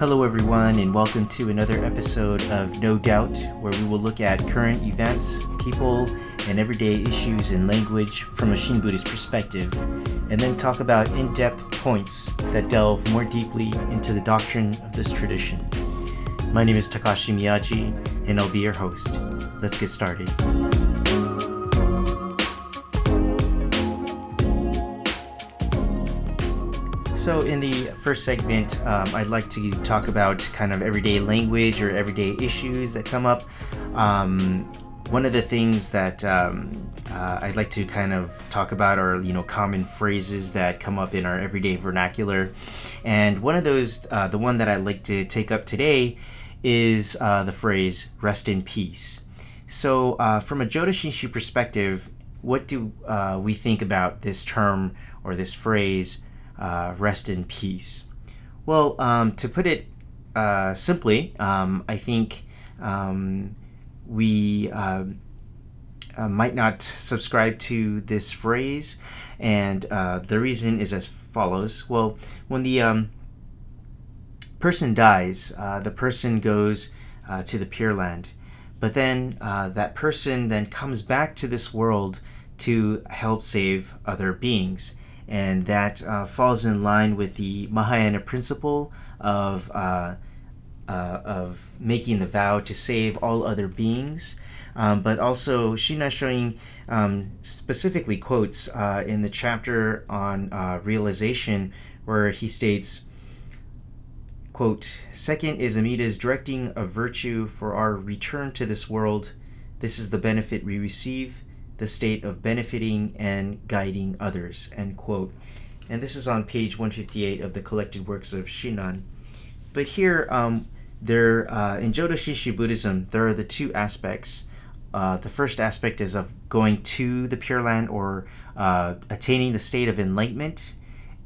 Hello, everyone, and welcome to another episode of No Doubt, where we will look at current events, people, and everyday issues in language from a Shin Buddhist perspective, and then talk about in depth points that delve more deeply into the doctrine of this tradition. My name is Takashi Miyaji, and I'll be your host. Let's get started. So, in the first segment, um, I'd like to talk about kind of everyday language or everyday issues that come up. Um, one of the things that um, uh, I'd like to kind of talk about are you know common phrases that come up in our everyday vernacular, and one of those, uh, the one that I'd like to take up today, is uh, the phrase "rest in peace." So, uh, from a Jodo Shinshu perspective, what do uh, we think about this term or this phrase? Uh, rest in peace. Well, um, to put it uh, simply, um, I think um, we uh, uh, might not subscribe to this phrase, and uh, the reason is as follows. Well, when the um, person dies, uh, the person goes to the Pure Land, but then that person then comes back to this world to help save other beings and that uh, falls in line with the Mahayana principle of uh, uh, of making the vow to save all other beings. Um, but also, Shinran Shonin um, specifically quotes uh, in the chapter on uh, realization, where he states, "quote Second is Amida's directing of virtue for our return to this world. This is the benefit we receive." The state of benefiting and guiding others. End quote. And this is on page 158 of the collected works of Shinran. But here, um, there uh, in Jodo Shinshu Buddhism, there are the two aspects. Uh, the first aspect is of going to the Pure Land or uh, attaining the state of enlightenment.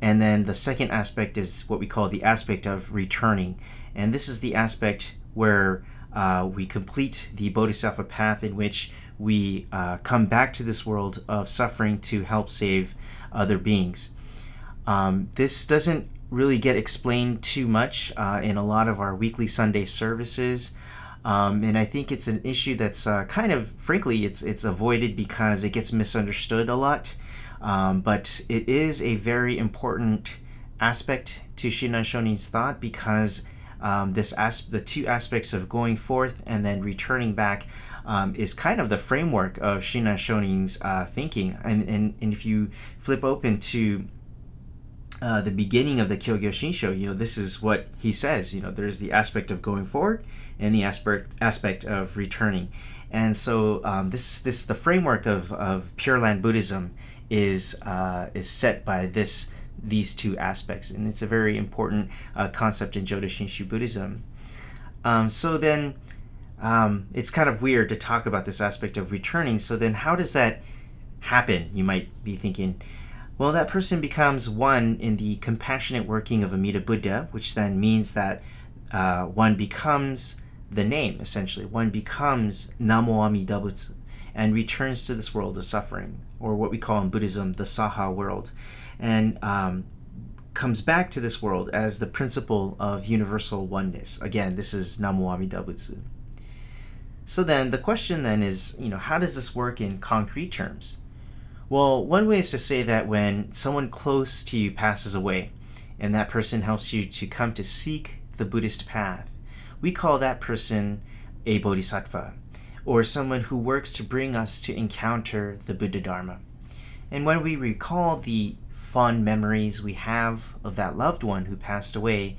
And then the second aspect is what we call the aspect of returning. And this is the aspect where uh, we complete the Bodhisattva path in which we uh, come back to this world of suffering to help save other beings. Um, this doesn't really get explained too much uh, in a lot of our weekly Sunday services. Um, and I think it's an issue that's uh, kind of, frankly, it's it's avoided because it gets misunderstood a lot. Um, but it is a very important aspect to Shinran Shonin's thought because um, this as- the two aspects of going forth and then returning back um, is kind of the framework of Shinran Shonin's uh, thinking. And, and, and if you flip open to uh, the beginning of the Kyogyo Shinsho, you know, this is what he says. You know, there's the aspect of going forward and the aspect aspect of returning. And so um, this this the framework of, of Pure Land Buddhism is uh, is set by this these two aspects, and it's a very important uh, concept in Jodo Shinshu Buddhism. Um, so then, um, it's kind of weird to talk about this aspect of returning. So then, how does that happen? You might be thinking. Well, that person becomes one in the compassionate working of Amida Buddha, which then means that uh, one becomes the name, essentially. One becomes Namo Amida Butsu and returns to this world of suffering, or what we call in Buddhism the Saha world, and um, comes back to this world as the principle of universal oneness. Again, this is Namo Amida Butsu. So then the question then is, you know, how does this work in concrete terms? Well, one way is to say that when someone close to you passes away and that person helps you to come to seek the Buddhist path, we call that person a bodhisattva or someone who works to bring us to encounter the Buddha Dharma. And when we recall the fond memories we have of that loved one who passed away,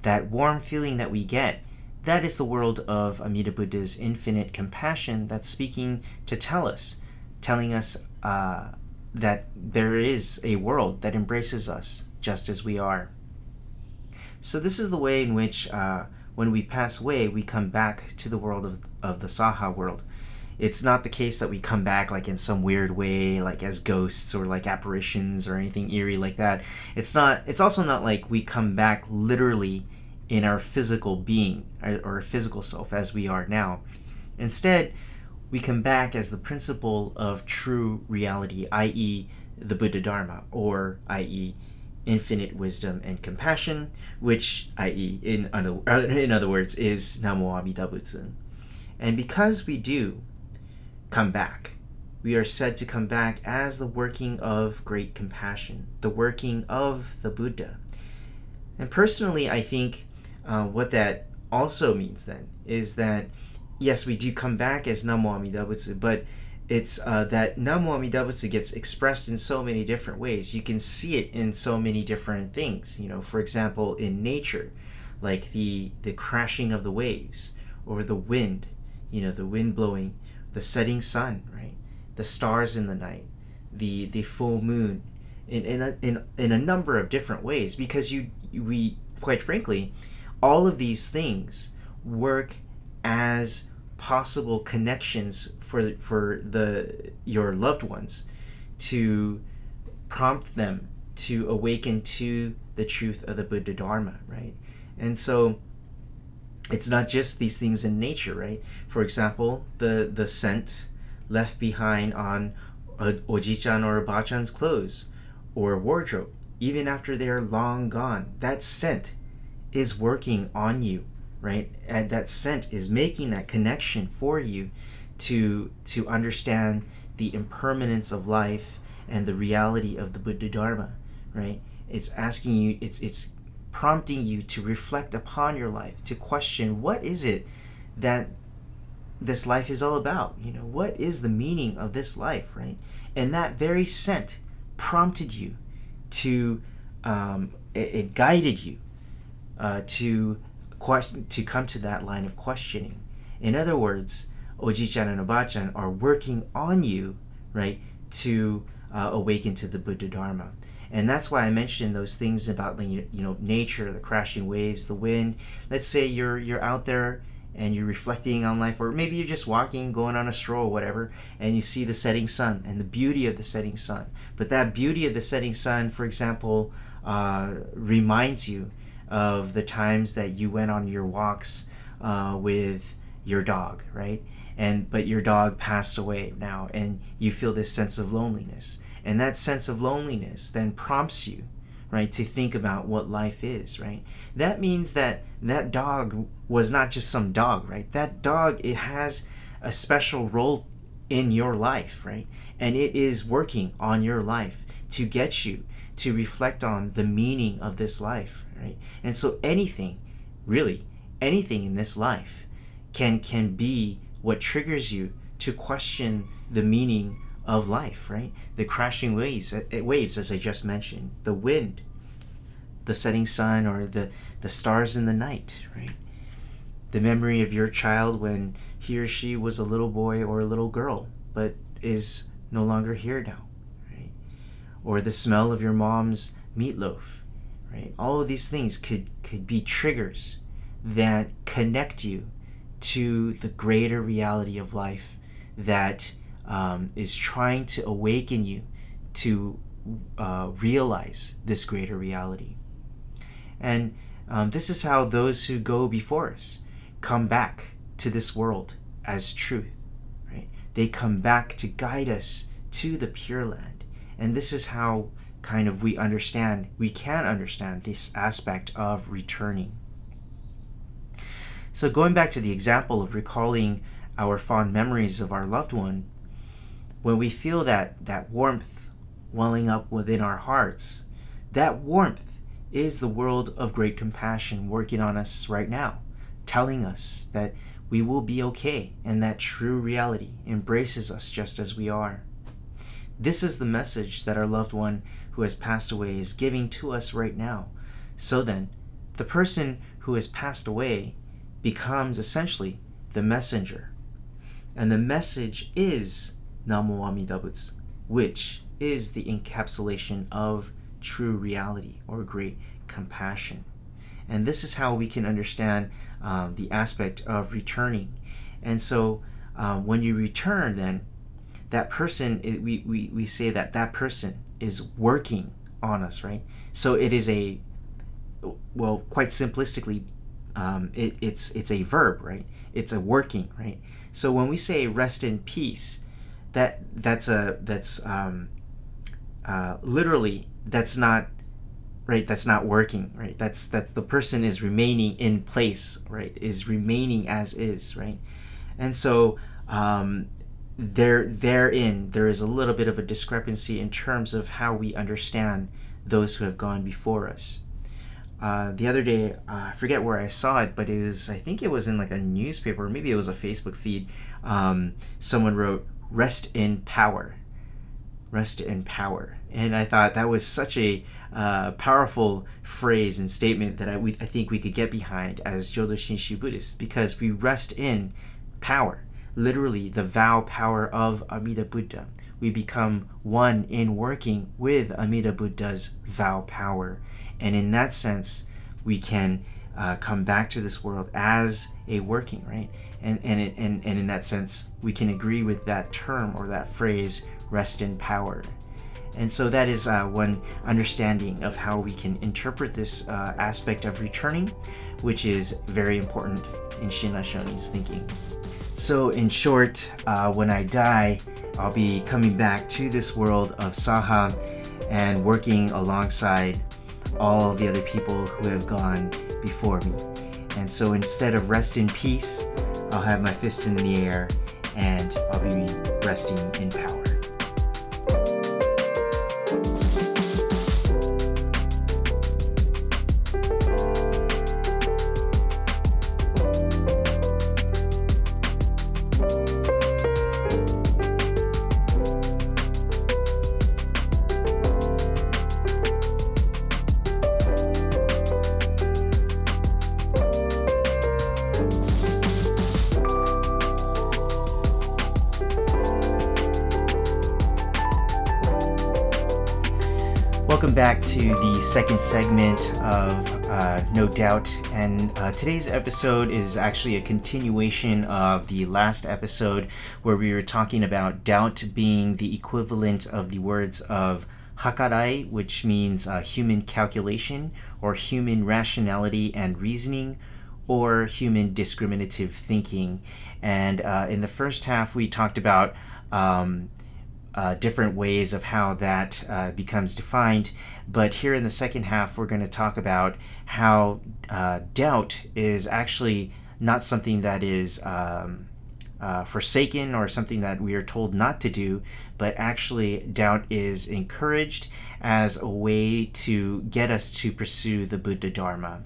that warm feeling that we get that is the world of Amida Buddha's infinite compassion that's speaking to tell us, telling us uh, that there is a world that embraces us just as we are. So, this is the way in which, uh, when we pass away, we come back to the world of, of the Saha world. It's not the case that we come back like in some weird way, like as ghosts or like apparitions or anything eerie like that. It's not. It's also not like we come back literally in our physical being or, physical self as we are now. Instead, we come back as the principle of true reality, i.e., the Buddha Dharma, or i.e., infinite wisdom and compassion, which, i.e., in other, in other words, is Namo Amida Butsu. And because we do come back, we are said to come back as the working of great compassion, the working of the Buddha. And personally, I think uh, what that also means then is that yes, we do come back as Namo Amida Butsu, but it's uh, that Namo Amida Butsu gets expressed in so many different ways. You can see it in so many different things. You know, for example, in nature, like the the crashing of the waves or the wind. You know, the wind blowing, the setting sun, right? The stars in the night, the the full moon, in in a, in, in a number of different ways. Because you we quite frankly, all of these things work as possible connections for for the your loved ones to prompt them to awaken to the truth of the Buddha Dharma, right? And so it's not just these things in nature, right? For example, the the scent left behind on oji-chan or a ba-chan's clothes or wardrobe, even after they are long gone, that scent is working on you right and that scent is making that connection for you to to understand the impermanence of life and the reality of the buddha dharma right it's asking you it's it's prompting you to reflect upon your life to question what is it that this life is all about you know what is the meaning of this life right and that very scent prompted you to um, it, it guided you uh, to question to come to that line of questioning. In other words, Oji-chan and Oba-chan are working on you, right, to uh, awaken to the Buddha Dharma. And that's why I mentioned those things about you know nature, the crashing waves, the wind. Let's say you're you're out there and you're reflecting on life, or maybe you're just walking, going on a stroll, whatever, and you see the setting sun and the beauty of the setting sun. But that beauty of the setting sun, for example, uh, reminds you of the times that you went on your walks uh, with your dog, right? And but your dog passed away now, and you feel this sense of loneliness, and that sense of loneliness then prompts you, right, to think about what life is, right? That means that that dog was not just some dog, right? That dog it has a special role in your life, right? And it is working on your life to get you to reflect on the meaning of this life, right? And so anything, really, anything in this life can can be what triggers you to question the meaning of life, right? The crashing waves, uh, waves as I just mentioned, the wind, the setting sun or the the stars in the night, right? The memory of your child when he or she was a little boy or a little girl, but is no longer here now, right? Or the smell of your mom's meatloaf, right? All of these things could could be triggers that connect you to the greater reality of life that um, is trying to awaken you to uh, realize this greater reality. And um, this is how those who go before us come back to this world as truth, right? They come back to guide us to the Pure Land. And this is how kind of we understand, we can understand this aspect of returning. So, going back to the example of recalling our fond memories of our loved one, when we feel that, that warmth welling up within our hearts, that warmth is the world of great compassion working on us right now, telling us that we will be okay and that true reality embraces us just as we are. This is the message that our loved one who has passed away is giving to us right now. So then, the person who has passed away becomes essentially the messenger. And the message is Namo Amida Butsu, which is the encapsulation of true reality or great compassion. And this is how we can understand um, the aspect of returning. And so uh, when you return, then that person, it, we, we, we say that that person is working on us, right? So it is a, well, quite simplistically, um, it, it's it's a verb, right? It's a working, right? So when we say rest in peace, that that's a that's um, uh, literally that's not right that's not working right? That's that's the person is remaining in place right? Is remaining as is right? And so um, there therein there is a little bit of a discrepancy in terms of how we understand those who have gone before us. Uh, the other day uh, i forget where i saw it but it was i think it was in like a newspaper maybe it was a facebook feed um, someone wrote rest in power rest in power and i thought that was such a uh, powerful phrase and statement that I, we, I think we could get behind as Jodo Shinshu Buddhists because we rest in power, literally the vow power of Amida Buddha. We become one in working with Amida Buddha's vow power. And in that sense, we can uh, come back to this world as a working, right? And, and, and, and in that sense, we can agree with that term or that phrase, rest in power. And so that is uh, one understanding of how we can interpret this uh, aspect of returning, which is very important in Shinran Shonin's thinking. So, in short, uh, when I die, I'll be coming back to this world of Saha and working alongside all the other people who have gone before me. And so instead of rest in peace, I'll have my fist in the air and I'll be resting in power. Welcome back to the second segment of uh, No Doubt. And uh, today's episode is actually a continuation of the last episode where we were talking about doubt being the equivalent of the words of hakarai, which means uh, human calculation or human rationality and reasoning or human discriminative thinking. And uh, in the first half, we talked about. Um, uh, different ways of how that uh, becomes defined. But here in the second half, we're going to talk about how uh, doubt is actually not something that is um, uh, forsaken or something that we are told not to do, but actually, doubt is encouraged as a way to get us to pursue the Buddha Dharma.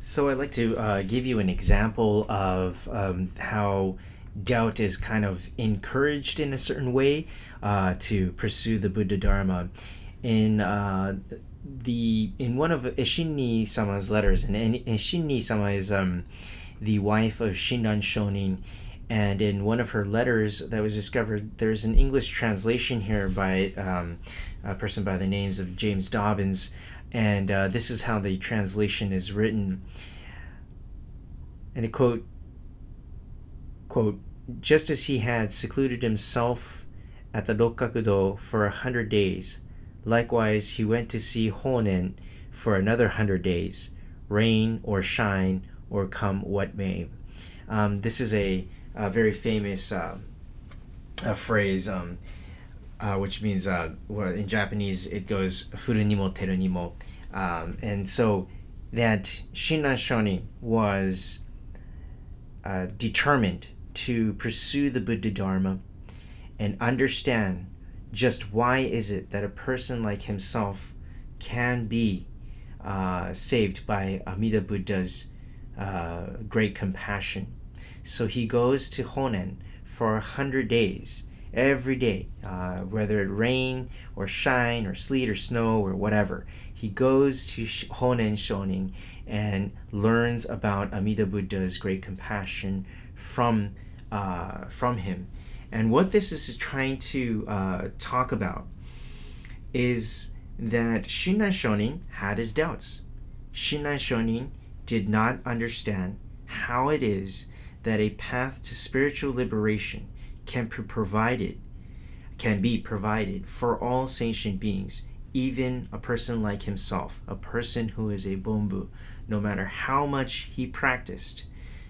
So, I'd like to uh, give you an example of um, how doubt is kind of encouraged in a certain way uh, to pursue the Buddha Dharma. In uh, the in one of Eshinni Sama's letters, and Eshinni Sama is um, the wife of Shinran Shonin, and in one of her letters that was discovered, there's an English translation here by um, a person by the names of James Dobbins, and uh, this is how the translation is written. And a quote quote just as he had secluded himself at the Rokkakudo for a hundred days, likewise he went to see Honen for another hundred days, rain or shine or come what may. Um, this is a, a very famous uh, a phrase, um, uh, which means uh, well, in Japanese it goes furu ni mo teru. Um, and so that Shinran Shonin was uh, determined to pursue the Buddha Dharma and understand just why is it that a person like himself can be uh, saved by Amida Buddha's uh, great compassion. So he goes to Honen for a hundred days, every day, uh, whether it rain or shine or sleet or snow or whatever. He goes to Honen Shonin and learns about Amida Buddha's great compassion from uh, from him. And what this is trying to uh, talk about is that Shinran Shonin had his doubts. Shinran Shonin did not understand how it is that a path to spiritual liberation can be provided can be provided for all sentient beings, even a person like himself, a person who is a bombu, no matter how much he practiced,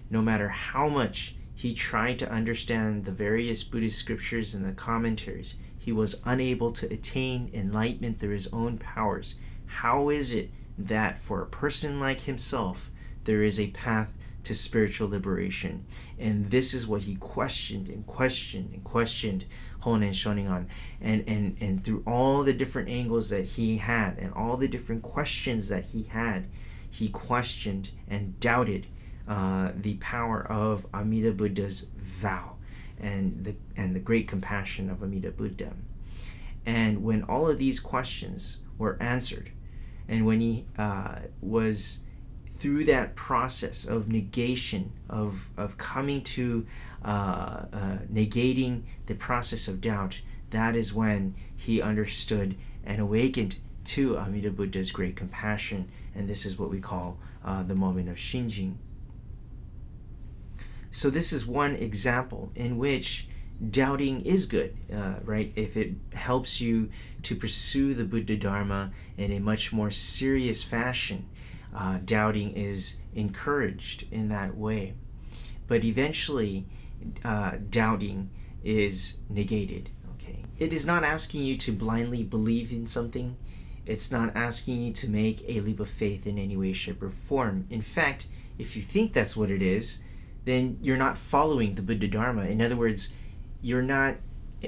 no matter how much he tried to understand the various Buddhist scriptures and the commentaries. He was unable to attain enlightenment through his own powers. How is it that for a person like himself, there is a path to spiritual liberation? And this is what he questioned and questioned and questioned Honen Shoningan. And, and, and through all the different angles that he had and all the different questions that he had, he questioned and doubted uh, the power of Amida Buddha's vow and the, and the great compassion of Amida Buddha. And when all of these questions were answered, and when he uh, was through that process of negation, of, of coming to uh, uh, negating the process of doubt, that is when he understood and awakened to Amida Buddha's great compassion. And this is what we call uh, the moment of Shinjin. So, this is one example in which doubting is good, uh, right? If it helps you to pursue the Buddha Dharma in a much more serious fashion, uh, doubting is encouraged in that way. But eventually, uh, doubting is negated. Okay, it is not asking you to blindly believe in something. It's not asking you to make a leap of faith in any way, shape, or form. In fact, if you think that's what it is, then you're not following the Buddha Dharma. In other words, you're not,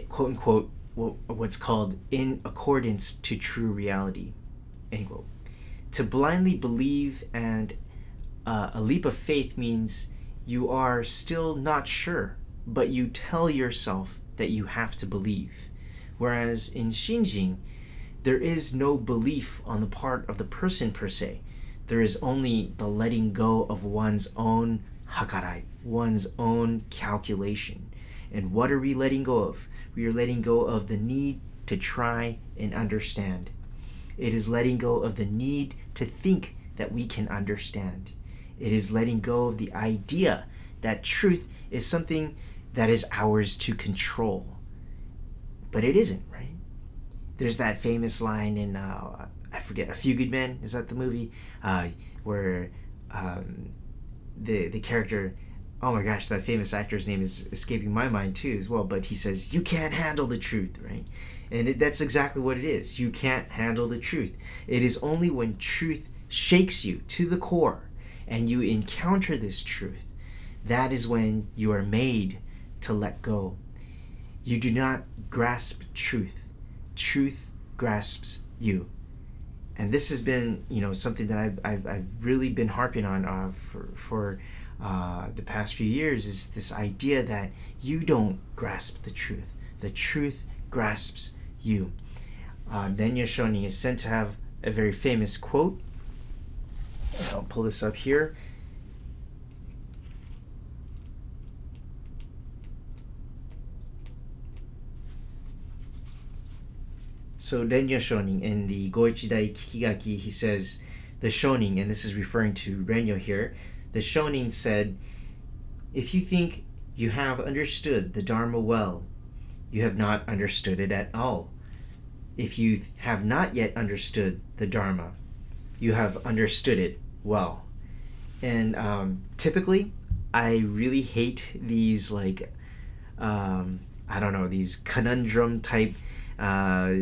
quote unquote, what's called in accordance to true reality. End quote. To blindly believe and uh, a leap of faith means you are still not sure, but you tell yourself that you have to believe. Whereas in Shinjin, there is no belief on the part of the person per se. There is only the letting go of one's own hakarai, one's own calculation. And what are we letting go of? We are letting go of the need to try and understand. It is letting go of the need to think that we can understand. It is letting go of the idea that truth is something that is ours to control. But it isn't, right? There's that famous line in, uh, I forget, A Few Good Men, is that the movie? Uh, where um, the, the character oh my gosh, that famous actor's name is escaping my mind too as well. But he says you can't handle the truth, right? And it, that's exactly what it is. You can't handle the truth. It is only when truth shakes you to the core, and you encounter this truth, that is when you are made to let go. You do not grasp truth. Truth grasps you. And this has been, you know, something that I've, I've, I've really been harping on uh, for, for uh, the past few years is this idea that you don't grasp the truth. The truth grasps you. Uh, Shonin is said to have a very famous quote. I'll pull this up here. So Rennyo Shonin in the Goichidai Kikigaki, he says, the Shonin, and this is referring to Rennyo here, the Shonin said, If you think you have understood the Dharma well, you have not understood it at all. If you have not yet understood the Dharma, you have understood it well. And um, typically, I really hate these, like, um, I don't know, these conundrum type, uh,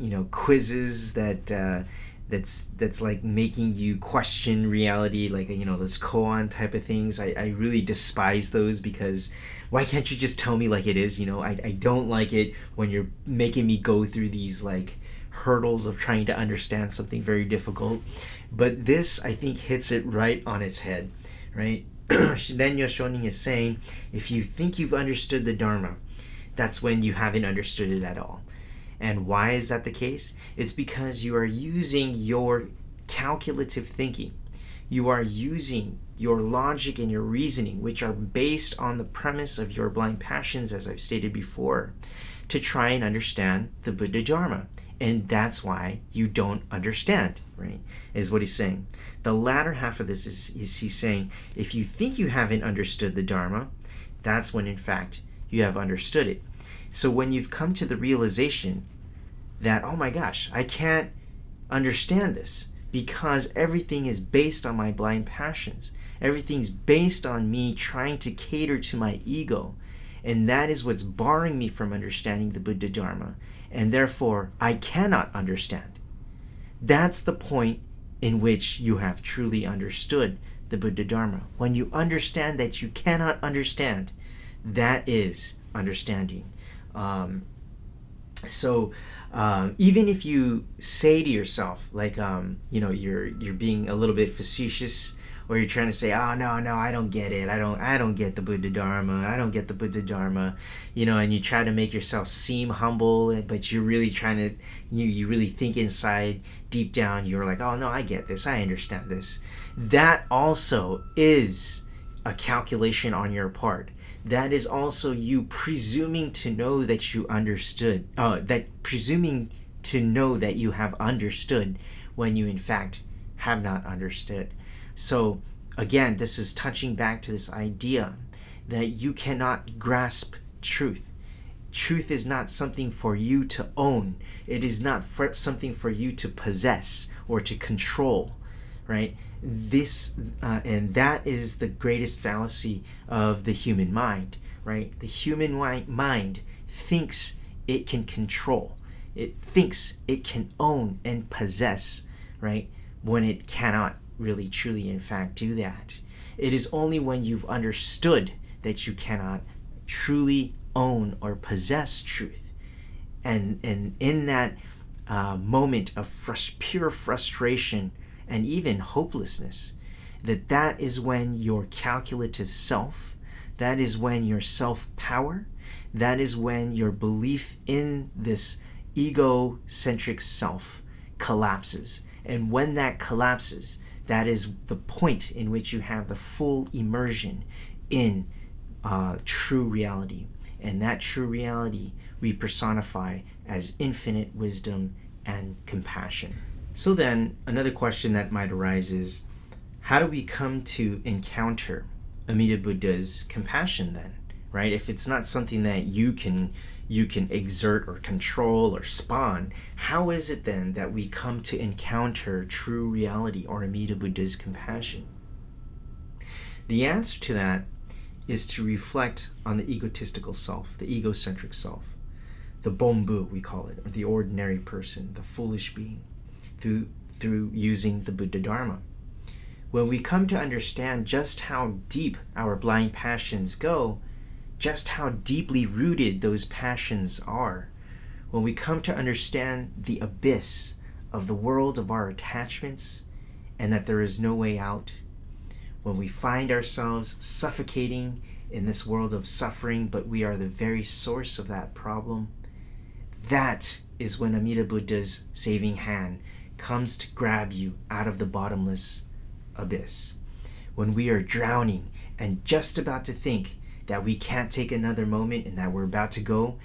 you know, quizzes that. Uh, that's that's like making you question reality like you know those koan type of things. I, I really despise those because why can't you just tell me like it is you know? I, I don't like it when you're making me go through these like hurdles of trying to understand something very difficult. But this i think hits it right on its head right? Rennyo Shonin is saying if you think you've understood the dharma that's when you haven't understood it at all and why is that the case? It's because you are using your calculative thinking. You are using your logic and your reasoning, which are based on the premise of your blind passions, as I've stated before, to try and understand the Buddha Dharma. And that's why you don't understand, right? Is what he's saying. The latter half of this is, is he's saying if you think you haven't understood the Dharma, that's when in fact you have understood it. So when you've come to the realization that, oh my gosh, I can't understand this because everything is based on my blind passions. Everything's based on me trying to cater to my ego. And that is what's barring me from understanding the Buddha Dharma. And therefore, I cannot understand. That's the point in which you have truly understood the Buddha Dharma. When you understand that you cannot understand, that is understanding. Um, so um, even if you say to yourself, like um, you know, you're you're being a little bit facetious, or you're trying to say, "Oh no, no, I don't get it. I don't, I don't get the Buddha Dharma. I don't get the Buddha Dharma," you know, and you try to make yourself seem humble, but you're really trying to, you you really think inside, deep down, you're like, "Oh no, I get this. I understand this." That also is a calculation on your part that is also you presuming to know that you understood, uh, that presuming to know that you have understood when you in fact have not understood. So, again, this is touching back to this idea that you cannot grasp truth. Truth is not something for you to own, it is not for something for you to possess or to control, right? this uh, and that is the greatest fallacy of the human mind right? The human mind thinks it can control. It thinks it can own and possess right? When it cannot really truly in fact do that. It is only when you've understood that you cannot truly own or possess truth. And and in that uh, moment of frust- pure frustration and even hopelessness, that that is when your calculative self, that is when your self power, that is when your belief in this egocentric self collapses. And when that collapses, that is the point in which you have the full immersion in uh, true reality. And that true reality we personify as infinite wisdom and compassion. So then, another question that might arise is how do we come to encounter Amida Buddha's compassion then? Right? If it's not something that you can you can exert or control or spawn, how is it then that we come to encounter true reality or Amida Buddha's compassion? The answer to that is to reflect on the egotistical self, the egocentric self, the bombu, we call it, or the ordinary person, the foolish being through, through using the Buddha Dharma. When we come to understand just how deep our blind passions go, just how deeply rooted those passions are, when we come to understand the abyss of the world of our attachments and that there is no way out, when we find ourselves suffocating in this world of suffering, but we are the very source of that problem, that is when Amida Buddha's saving hand comes to grab you out of the bottomless abyss. When we are drowning and just about to think that we can't take another moment and that we're about to go,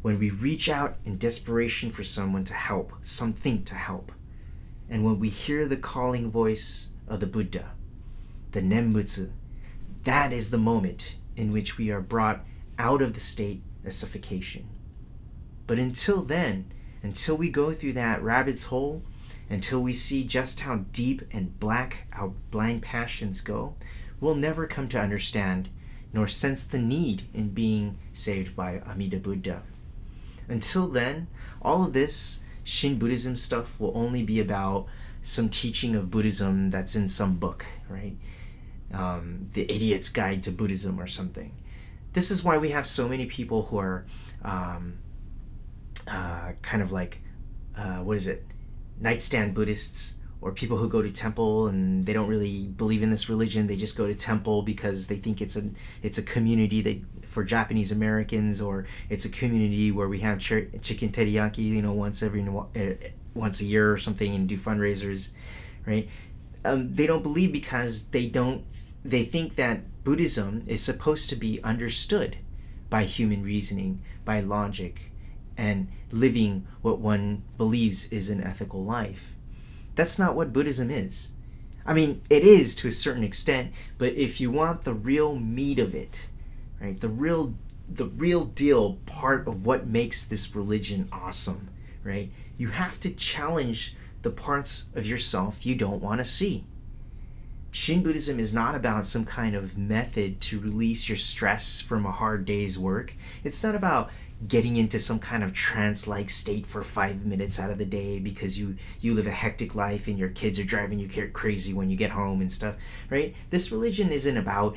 when we reach out in desperation for someone to help, something to help, and when we hear the calling voice of the Buddha, the Nembutsu, that is the moment in which we are brought out of the state of suffocation. But until then, until we go through that rabbit's hole, until we see just how deep and black our blind passions go, we'll never come to understand nor sense the need in being saved by Amida Buddha. Until then, all of this Shin Buddhism stuff will only be about some teaching of Buddhism that's in some book, right? Um, the Idiot's Guide to Buddhism or something. This is why we have so many people who are um, uh, kind of like, uh, what is it? Nightstand Buddhists or people who go to temple and they don't really believe in this religion. They just go to temple because they think it's a it's a community that for Japanese Americans or it's a community where we have ch- chicken teriyaki, you know, once every uh, once a year or something and do fundraisers, right? Um, they don't believe because they don't they think that Buddhism is supposed to be understood by human reasoning, by logic, and living what one believes is an ethical life. That's not what Buddhism is. I mean, it is to a certain extent, but if you want the real meat of it, right, the real the real deal part of what makes this religion awesome, right? You have to challenge the parts of yourself you don't want to see. Shin Buddhism is not about some kind of method to release your stress from a hard day's work. It's not about getting into some kind of trance like state for five minutes out of the day because you you live a hectic life and your kids are driving you crazy when you get home and stuff right? This religion isn't about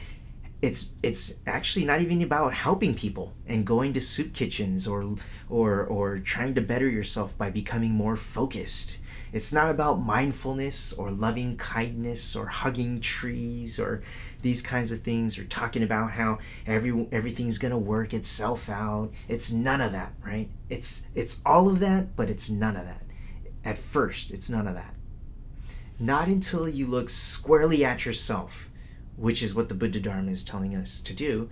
it's it's actually not even about helping people and going to soup kitchens or or or trying to better yourself by becoming more focused. It's not about mindfulness or loving kindness or hugging trees or these kinds of things or talking about how every everything's going to work itself out. It's none of that, right? It's it's all of that, but it's none of that. At first, it's none of that. Not until you look squarely at yourself, which is what the Buddha Dharma is telling us to do,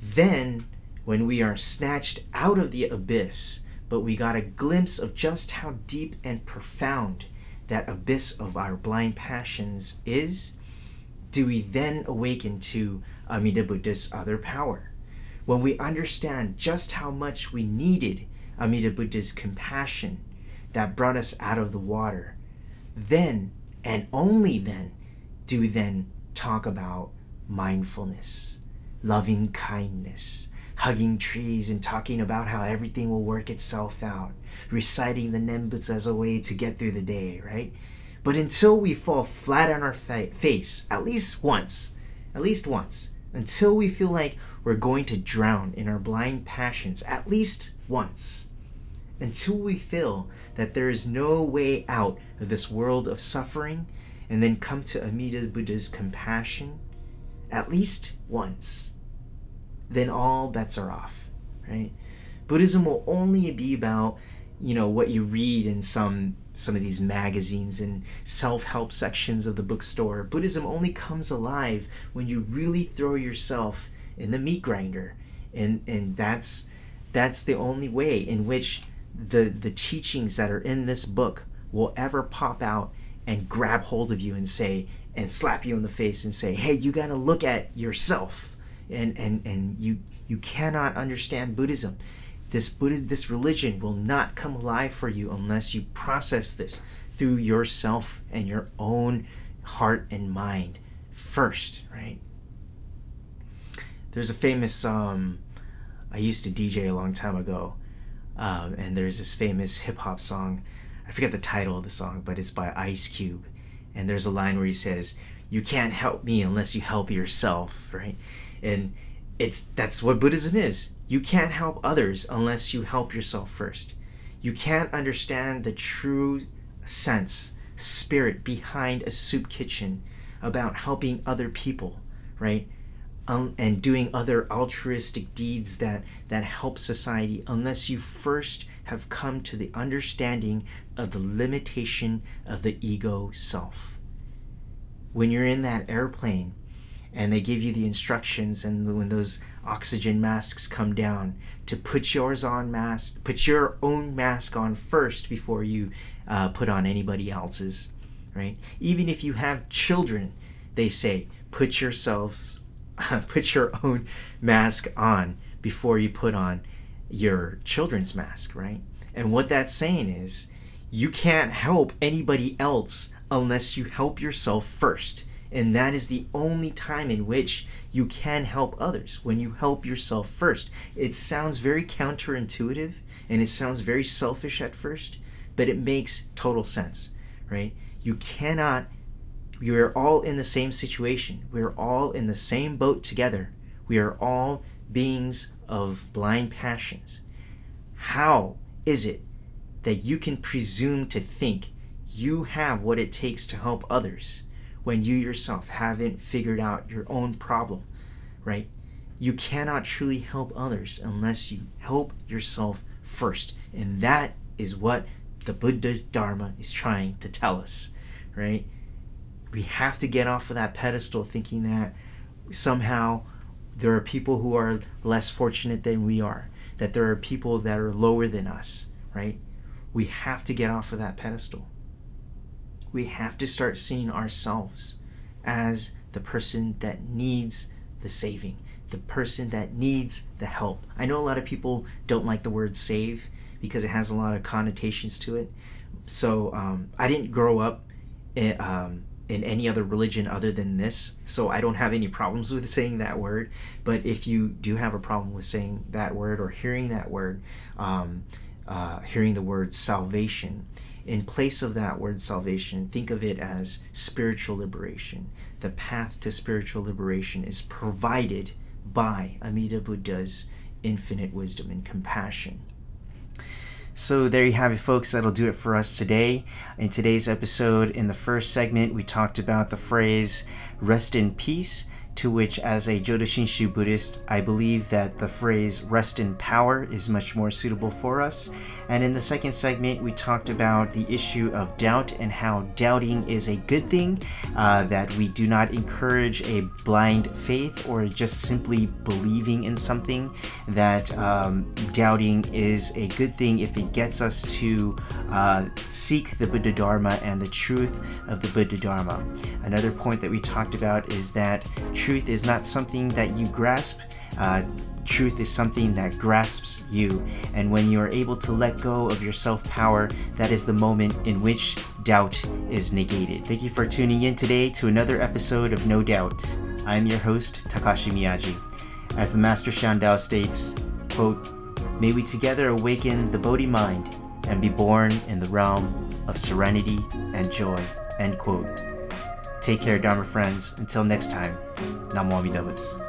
then when we are snatched out of the abyss, but we got a glimpse of just how deep and profound that abyss of our blind passions is, do we then awaken to Amida Buddha's other power? When we understand just how much we needed Amida Buddha's compassion that brought us out of the water, then and only then do we then talk about mindfulness, loving kindness, hugging trees and talking about how everything will work itself out, reciting the Nembutsu as a way to get through the day, right? But until we fall flat on our fa- face, at least once, at least once, until we feel like we're going to drown in our blind passions, at least once, until we feel that there is no way out of this world of suffering, and then come to Amida Buddha's compassion, at least once, then all bets are off, right? Buddhism will only be about, you know, what you read in some some of these magazines and self-help sections of the bookstore. Buddhism only comes alive when you really throw yourself in the meat grinder. And and that's that's the only way in which the the teachings that are in this book will ever pop out and grab hold of you and say and slap you in the face and say hey you got to look at yourself. And and and you you cannot understand buddhism this Buddhist, this religion will not come alive for you unless you process this through yourself and your own heart and mind first, right? There's a famous, um, I used to DJ a long time ago, um, and there's this famous hip hop song. I forget the title of the song, but it's by Ice Cube. And there's a line where he says, You can't help me unless you help yourself, right? And it's that's what Buddhism is. You can't help others unless you help yourself first. You can't understand the true sense, spirit behind a soup kitchen about helping other people, right? Um, and doing other altruistic deeds that that help society unless you first have come to the understanding of the limitation of the ego self. When you're in that airplane and they give you the instructions and when those oxygen masks come down to put yours on mask put your own mask on first before you uh, put on anybody else's right? Even if you have children they say put yourselves put your own mask on before you put on your children's mask right? And what that's saying is you can't help anybody else unless you help yourself first and that is the only time in which you can help others, when you help yourself first. It sounds very counterintuitive and it sounds very selfish at first, but it makes total sense, right? You cannot, we are all in the same situation. We are all in the same boat together. We are all beings of blind passions. How is it that you can presume to think you have what it takes to help others? When you yourself haven't figured out your own problem, right? You cannot truly help others unless you help yourself first. And that is what the Buddha Dharma is trying to tell us, right? We have to get off of that pedestal thinking that somehow there are people who are less fortunate than we are, that there are people that are lower than us, right? We have to get off of that pedestal we have to start seeing ourselves as the person that needs the saving, the person that needs the help. I know a lot of people don't like the word save because it has a lot of connotations to it. So um, I didn't grow up in, um, in any other religion other than this, so I don't have any problems with saying that word. But if you do have a problem with saying that word or hearing that word, um, uh, hearing the word salvation, in place of that word salvation, think of it as spiritual liberation. The path to spiritual liberation is provided by Amida Buddha's infinite wisdom and compassion. So there you have it, folks. That'll do it for us today. In today's episode, in the first segment, we talked about the phrase rest in peace to which, as a Jodo Shinshu Buddhist, I believe that the phrase rest in power is much more suitable for us. And in the second segment, we talked about the issue of doubt and how doubting is a good thing, uh, that we do not encourage a blind faith or just simply believing in something, that um, doubting is a good thing if it gets us to uh, seek the Buddha Dharma and the truth of the Buddha Dharma. Another point that we talked about is that truth is not something that you grasp. Uh, truth is something that grasps you. And when you are able to let go of your self power, that is the moment in which doubt is negated. Thank you for tuning in today to another episode of No Doubt. I am your host, Takashi Miyaji. As the Master Shandao states, quote, May we together awaken the Bodhi mind and be born in the realm of serenity and joy. End quote. Take care, Dharma friends. Until next time, Namo Amida Butsu.